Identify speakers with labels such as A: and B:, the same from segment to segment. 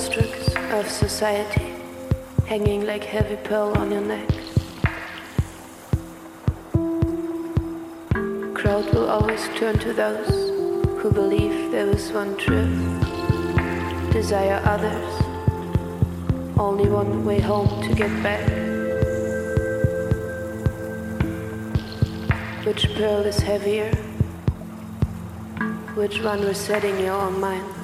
A: constructs of society hanging like heavy pearl on your neck. Crowd will always turn to those who believe there is one truth, desire others, only one way home to get back. Which pearl is heavier? Which one resetting your own mind?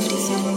B: Safety.